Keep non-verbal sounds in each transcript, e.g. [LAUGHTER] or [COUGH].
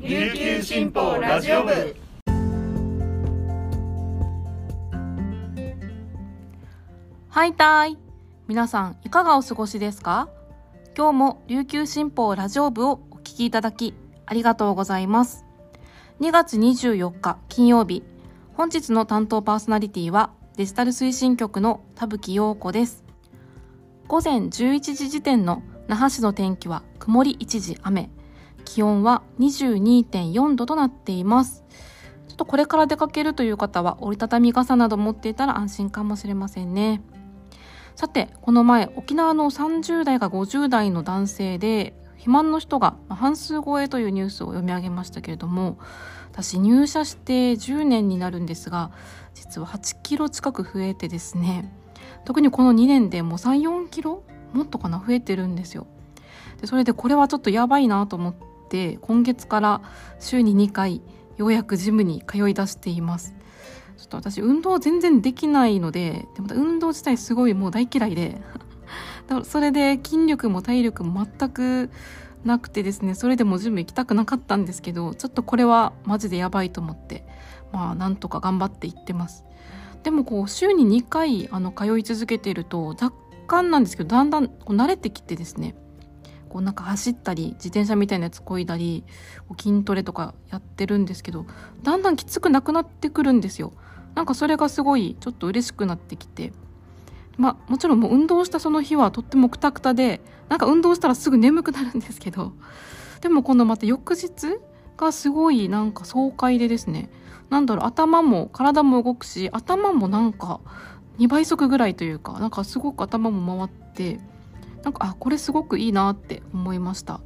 琉球新報ラジオ部。はいたい。皆さんいかがお過ごしですか？今日も琉球新報ラジオ部をお聞きいただきありがとうございます。2月24日金曜日。本日の担当パーソナリティはデジタル推進局の田吹陽子です。午前11時時点の那覇市の天気は曇り一時雨。気温は22.4度となっています。ちょっとこれから出かけるという方は折りたたみ傘など持っていたら安心かもしれませんね。さてこの前沖縄の30代が50代の男性で肥満の人が半数超えというニュースを読み上げましたけれども私入社して10年になるんですが実は8キロ近く増えてですね特にこの2年でもう34キロもっとかな増えてるんですよ。でそれでこれはちょっとやばいなと思って今月から週に2回ようやくジムに通い出しています。ちょっと私運動全然できないのででも運動自体すごいもう大嫌いで [LAUGHS] それで筋力も体力も全くなくてですねそれでもジム行きたくなかったんですけどちょっとこれはマジでやばいと思ってまあなんとか頑張って行ってます。でもこう週に2回あの通い続けていると若干なんですけどだんだんこう慣れてきてですねこうなんか走ったり自転車みたいなやつこいだり筋トレとかやってるんですけどだんだんきつくなくなってくるんですよ。なんかそれがすごいちょっと嬉しくなってきて。まあもちろんもう運動したその日はとってもくたくたでなんか運動したらすぐ眠くなるんですけど。でも今度また翌日がすごいなんか爽快でですね。なんだろう頭も体も動くし頭もなんか2倍速ぐらいというかなんかすごく頭も回ってなんかあこれすごくいいなって思いました。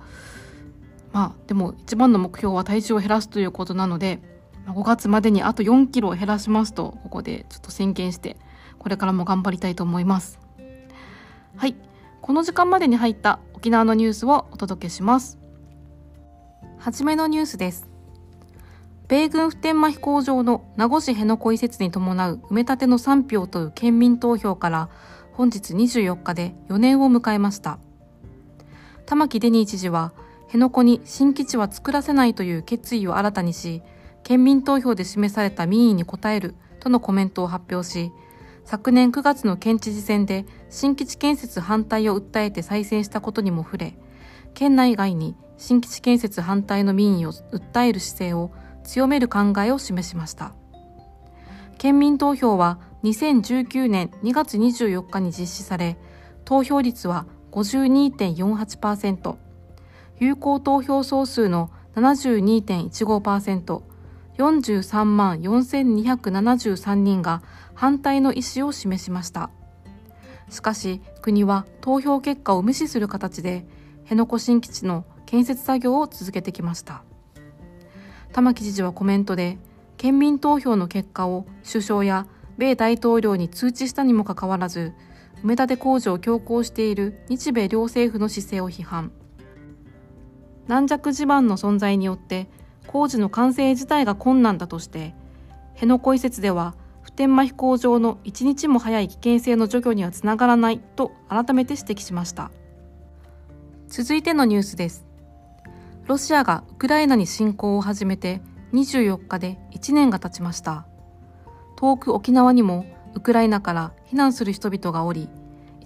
まあでも一番の目標は体重を減らすということなので5月までにあと4キロを減らしますとここでちょっと宣言してこれからも頑張りたいと思います。はい。この時間までに入った沖縄のニュースをお届けします。はじめのニュースです。米軍普天間飛行場の名護市辺野古移設に伴う埋め立ての賛否を問う県民投票から本日24日で4年を迎えました。玉城デニー知事は辺野古に新基地は作らせないという決意を新たにし県民投票で示された民意に応えるとのコメントを発表し昨年9月の県知事選で新基地建設反対を訴えて再選したことにも触れ県内外に新基地建設反対の民意を訴える姿勢を強める考えを示しました。県民投票は2019年2月24日に実施され投票率は52.48%有効投票総数の72.15% 43万4273人が反対の意思を示しました。しかし国は投票結果を無視する形で辺野古新基地の建設作業を続けてきました。玉城知事はコメントで県民投票の結果を首相や米大統領に通知したにもかかわらず埋め立て工事を強行している日米両政府の姿勢を批判。軟弱地盤の存在によって工事の完成自体が困難だとして辺野古移設では普天間飛行場の一日も早い危険性の除去にはつながらないと改めて指摘しました。続いてのニュースです。ロシアがウクライナに侵攻を始めて24日で1年が経ちました。遠く沖縄にもウクライナから避難する人々がおり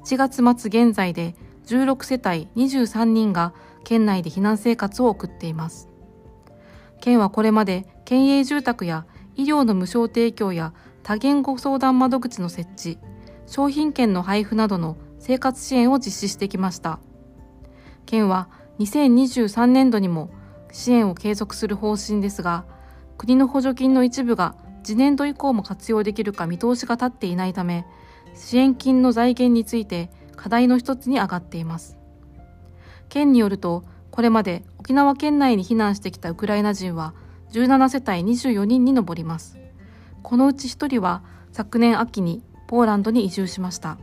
1月末現在で16世帯23人が県内で避難生活を送っています。県はこれまで県営住宅や医療の無償提供や多言語相談窓口の設置商品券の配布などの生活支援を実施してきました。県は2023年度にも支援を継続する方針ですが国の補助金の一部が次年度以降も活用できるか見通しが立っていないため支援金の財源について課題の一つに上がっています。県によるとこれまで沖縄県内に避難してきたウクライナ人は17世帯24人に上ります。このうち1人は昨年秋にポーランドに移住しました。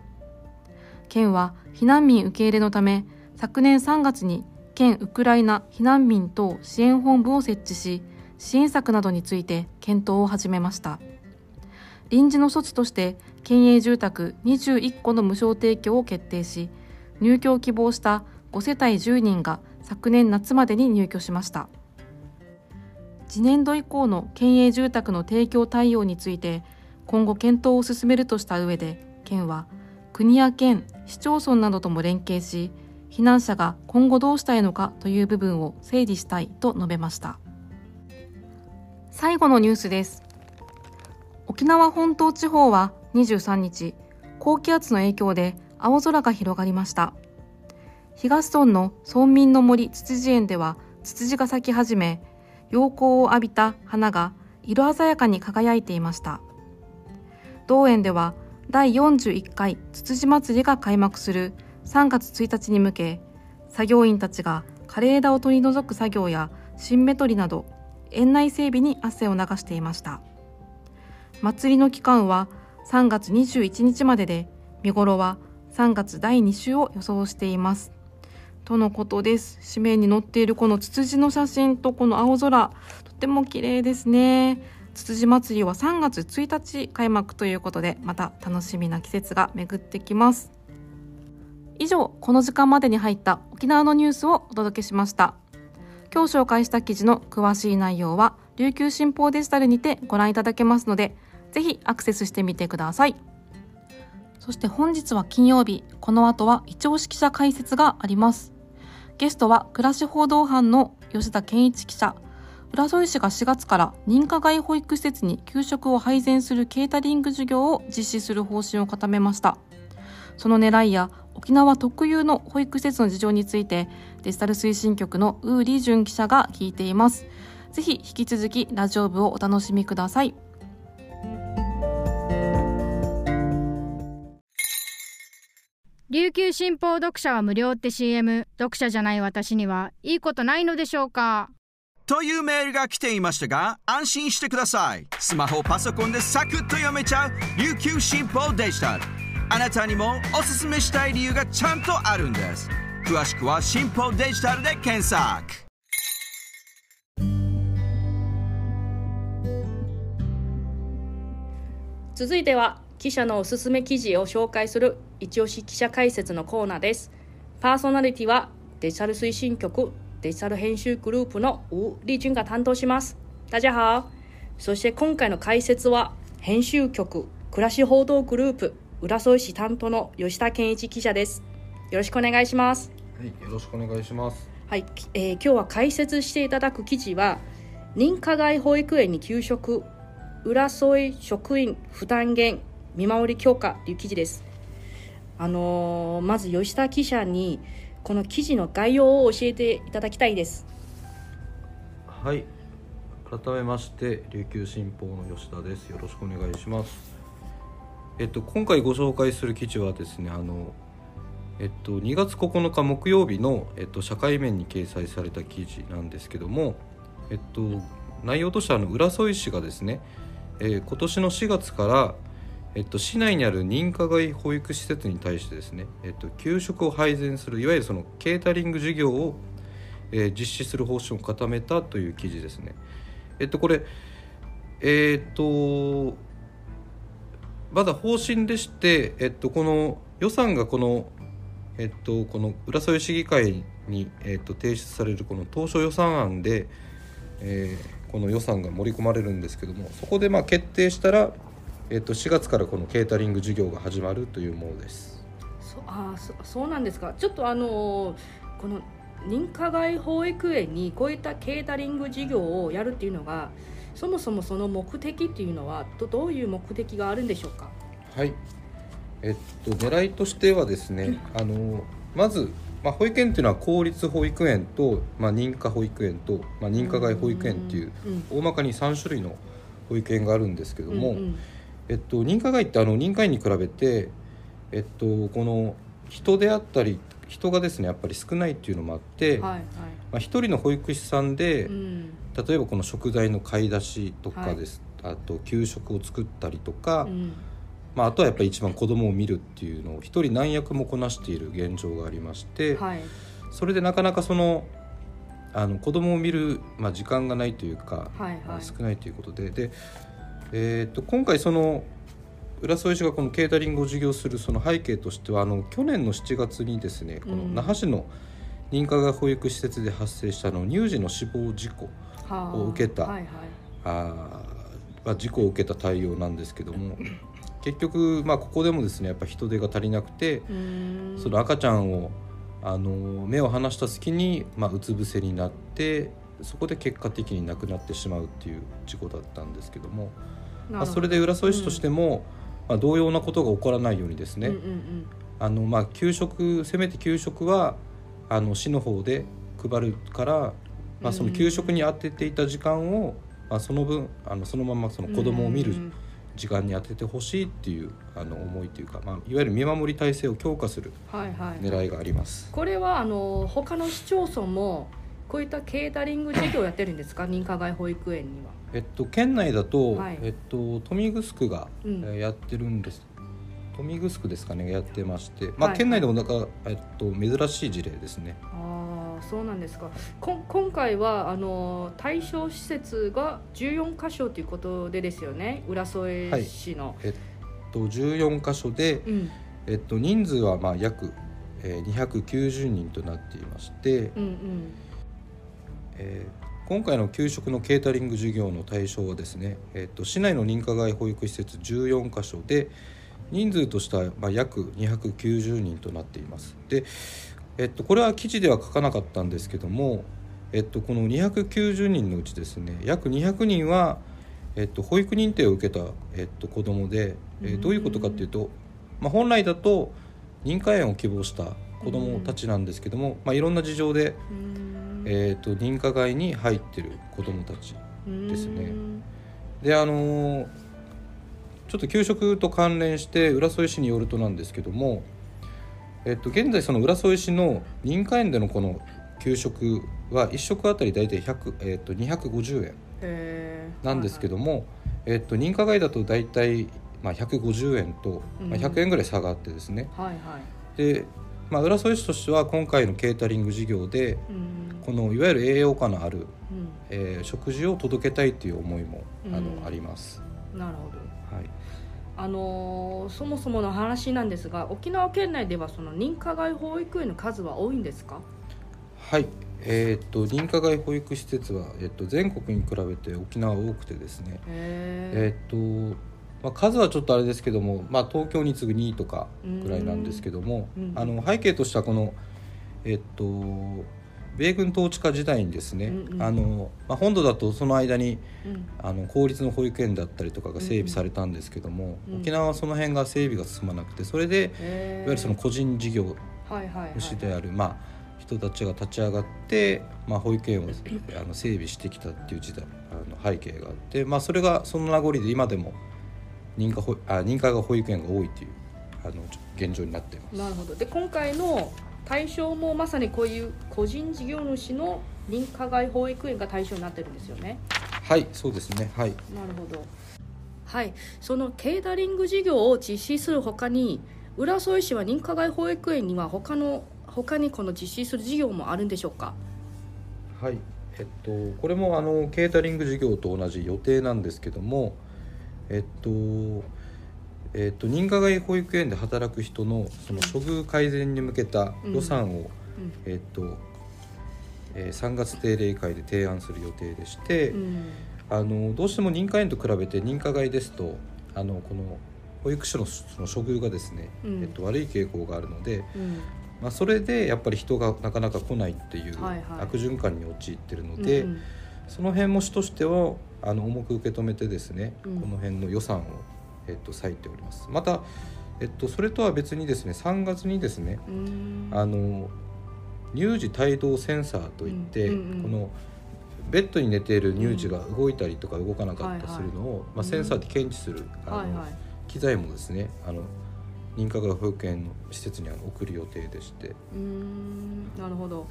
県は避難民受け入れのため昨年3月に県ウクライナ避難民等支援本部を設置し支援策などについて検討を始めました。臨時の措置として県営住宅21戸の無償提供を決定し入居を希望した5世帯10人が昨年夏までに入居しました。次年度以降の県営住宅の提供対応について今後検討を進めるとした上で県は国や県市町村などとも連携し避難者が今後どうしたいのかという部分を整理したいと述べました。最後のニュースです。沖縄本島地方は23日高気圧の影響で青空が広がりました。東村の村民の森ツツジ園ではツツジが咲き始め陽光を浴びた花が色鮮やかに輝いていました。同園では第41回ツツジ祭りが開幕する3月1日に向け作業員たちが枯れ枝を取り除く作業や新芽取りなど園内整備に汗を流していました。祭りの期間は3月21日までで見頃は3月第2週を予想しています。とのことです。紙面に載っているこのツツジの写真とこの青空とても綺麗ですね。つつじ祭りは3月1日開幕ということでまた楽しみな季節が巡ってきます。以上この時間までに入った沖縄のニュースをお届けしました。今日紹介した記事の詳しい内容は琉球新報デジタルにてご覧いただけますのでぜひアクセスしてみてください。そして本日は金曜日この後は一押し記者解説があります。ゲストは暮らし報道班の吉田健一記者。浦添市が4月から認可外保育施設に給食を配膳するケータリング事業を実施する方針を固めました。その狙いや沖縄特有の保育施設の事情についてデジタル推進局のウーリージュン記者が聞いています。ぜひ引き続きラジオ部をお楽しみください。琉球新報読者は無料って CM 読者じゃない私にはいいことないのでしょうか？というメールが来ていましたが安心してください。スマホパソコンでサクッと読めちゃう琉球新報デジタル。あなたにもおすすめしたい理由がちゃんとあるんです詳しくは新報デジタルで検索続いては記者のおすすめ記事を紹介する一押し記者解説のコーナーですパーソナリティはデジタル推進局デジタル編集グループの吴丽君が担当します。大家好。そして今回の解説は、編集局暮らし報道グループ浦添市担当の吉田健一記者です。よろしくお願いします。はい、よろしくお願いします。はい、えー、今日は解説していただく記事は、認可外保育園に給食、浦添職員負担減見守り強化という記事です。あのー、まず吉田記者にこの記事の概要を教えていただきたいですはい改めまして琉球新報の吉田ですよろしくお願いしますえっと今回ご紹介する記事はですねあのえっと2月9日木曜日の、えっと、社会面に掲載された記事なんですけどもえっと内容としてはあの浦添市がですね、えー、今年の4月からえっと、市内にある認可外保育施設に対してですね、えっと、給食を配膳するいわゆるそのケータリング事業を、えー、実施する方針を固めたという記事ですね。えっとこれえー、っとまだ方針でして、えっと、この予算がこの、えっと、この浦添市議会に、えっと、提出されるこの当初予算案で、えー、この予算が盛り込まれるんですけどもそこでまあ決定したらえっと、4月からこのケータリング事業が始まるというものです。そあそそうなんですか。ちょっとあのこの認可外保育園にこういったケータリング事業をやるっていうのがそもそもその目的っていうのはどどういう目的があるんでしょうか？はいえっと狙いとしてはですね、あのまず、まあ、保育園っていうのは公立保育園と、まあ、認可保育園と、まあ、認可外保育園っていう大まかに3種類の保育園があるんですけども、うんうん。えっと、認可外ってあの認可員に比べて、えっと、この人であったり人がですねやっぱり少ないっていうのもあって、はいはい、まあ、一人の保育士さんで、うん、例えばこの食材の買い出しとかです、はい、あと給食を作ったりとか、うん、まあ、あとはやっぱり一番子供を見るっていうのを一人何役もこなしている現状がありまして、はい、それでなかなかそのあの子供を見る、まあ、時間がないというか、はいはい、少ないということででえーと、今回その浦添市がこのケータリングを事業するその背景としてはあの去年の7月にですねこの那覇市の認可外保育施設で発生したの乳児の死亡事故を受けた、はいはい。ああ、事故を受けた対応なんですけども結局、まあ、ここでもですねやっぱ人手が足りなくてその赤ちゃんをあの目を離した隙に、まあ、うつ伏せになってそこで結果的に亡くなってしまうっていう事故だったんですけども、まあ、それで浦添市としても、まあ、同様なことが起こらないようにですね、うんうんうん。あのまあ給食せめて給食はあの市の方で配るから、まあ、その給食に当てていた時間を、まあ、その分あのそのままその子供を見るうん時間に当ててほしいっていうあの思いというか、まあ、いわゆる見守り体制を強化するはいはい。狙いがあります。これはあの他の市町村もこういったケータリング事業をやってるんですか？認可外保育園には。えっと、県内だと、はい。えっと、豊見城が、やってるんです。豊見城ですかねやってまして、まあはい県内でもなんか、えっと、珍しい事例ですね。ああそうなんですか。こん今回はあの対象施設が14箇所ということでですよね。浦添市の、えっと14箇所で、うん。えっと、人数はまあ約、えー290人となっていまして、うんうん。えー今回の給食のケータリング事業の対象はですね、えっと、市内の認可外保育施設14箇所で人数としてはまあ約290人となっています。で、えっと、これは記事では書かなかったんですけども、えっと、この290人のうちですね約200人は、えっと、保育認定を受けた、えっと、子どもで、えーどういうことかっていうと、まあ、本来だと認可園を希望した子どもたちなんですけども、まあ、いろんな事情でえー、と認可外に入ってる子どもたちですね。うん。であのーちょっと給食と関連して浦添市によるとなんですけども、えっと現在その浦添市の認可園でのこの給食は1食あたり大体100、えっと250円なんですけども、えっと認可外だと大体、まあ、150円と、まあ、100円ぐらい差があってですね、はいはい。で、まあ、浦添市としては今回のケータリング事業でうん。このいわゆる栄養価のあるうん。えー食事を届けたいという思いもあの、うん。あります。なるほど。はい、あのーそもそもの話なんですが沖縄県内ではその認可外保育園の数は多いんですか？はい。えーっと認可外保育施設は、えっと全国に比べて沖縄多くてですね、へえーっとまあ、数はちょっとあれですけども、まあ、東京に次ぐ2位とかぐらいなんですけどもうん。あの背景としてはこの、えっと米軍統治下時代にですね、うんうん。あのまあ、本土だとその間にえうん。あの公立の保育園だったりとかが整備されたんですけども、うん。沖縄はその辺が整備が進まなくてそれでへー。いわゆるその個人事業主である、まあ、人たちが立ち上がって、まあ、保育園をあの整備してきたっていう時代あの背景があって、まあ、それがその名残で今でも認可保あ認可が保育園が多いというあの現状になっています。なるほど。で今回の対象もまさにこういう個人事業主の認可外保育園が対象になってるんですよね。はいそうですね。はい。なるほど。はい。そのケータリング事業を実施するほかに浦添市は認可外保育園には他の他にこの実施する事業もあるんでしょうか？はい。えっとこれもあのケータリング事業と同じ予定なんですけどもえっとえっと認可外保育園で働く人のその処遇改善に向けた予算を、うん。えっと、えー3月定例会で提案する予定でして、うん。あのどうしても認可園と比べて認可外ですとあのこの保育所のその処遇がですね、うん。えっと、悪い傾向があるので、うん。まあ、それでやっぱり人がなかなか来ないっていうはいはい。悪循環に陥ってるので、うん。その辺も市としてはあの重く受け止めてですね、うん。この辺の予算を、えっと、割いております。また、えっと、それとは別にですね3月にですねうん。あの乳児帯同センサーといって、うんうんうんこのベッドに寝ている乳児が動いたりとか動かなかったりするのを、まあ、センサーで検知する、あのはいはい。機材もですねあの認可外保育園の施設に送る予定でして。うーん。なるほど。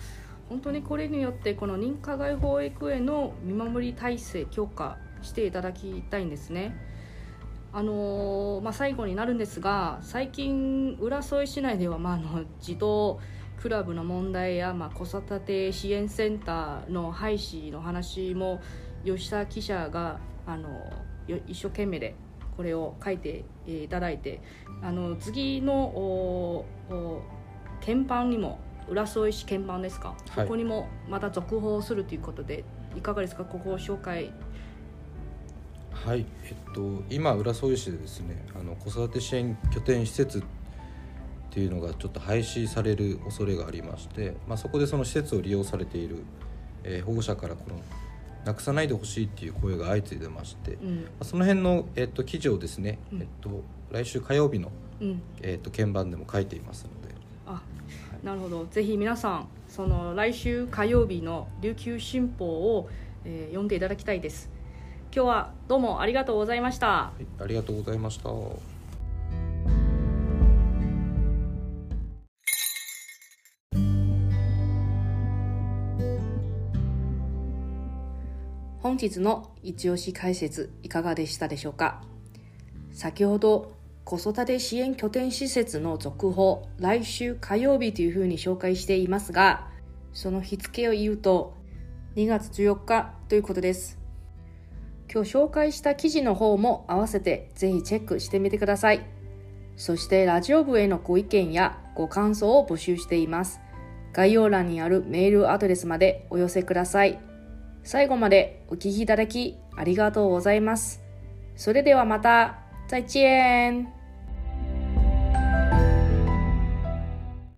本当にこれによってこの認可外保育園の見守り体制強化していただきたいんですね。あのーまあ、最後になるんですが最近浦添市内では、まあ、あの児童クラブの問題や、まあ、子育て支援センターの廃止の話も吉田記者があのよ一生懸命でこれを書いてえーいただいてあの次のおお鍵盤にも浦添市鍵盤ですか、はい。そこにもまた続報するということでいかがですか？ここを紹介はい、えっと、今浦添市でですねあの子育て支援拠点施設っていうのがちょっと廃止される恐れがありまして、まあ、そこでその施設を利用されている、えー保護者からこのなくさないでほしいっていう声が相次いでまして、まうんあその辺の、えっと、記事をですね、うんえっと、来週火曜日の、うんえっと、鍵盤でも書いていますので。あなるほど。ぜひ皆さんその来週火曜日の琉球新報を、えー読んでいただきたいです今日はどうもありがとうございました。はい、ありがとうございました。本日の一押し解説いかがでしたでしょうか。先ほど子育て支援拠点施設の続報来週火曜日というふうに紹介していますがその日付を言うと2月14日ということです今日紹介した記事の方も合わせてぜひチェックしてみてください。そしてラジオ部へのご意見やご感想を募集しています。概要欄にあるメールアドレスまでお寄せください。最後までお聞きいただきありがとうございます。それではまた、再见。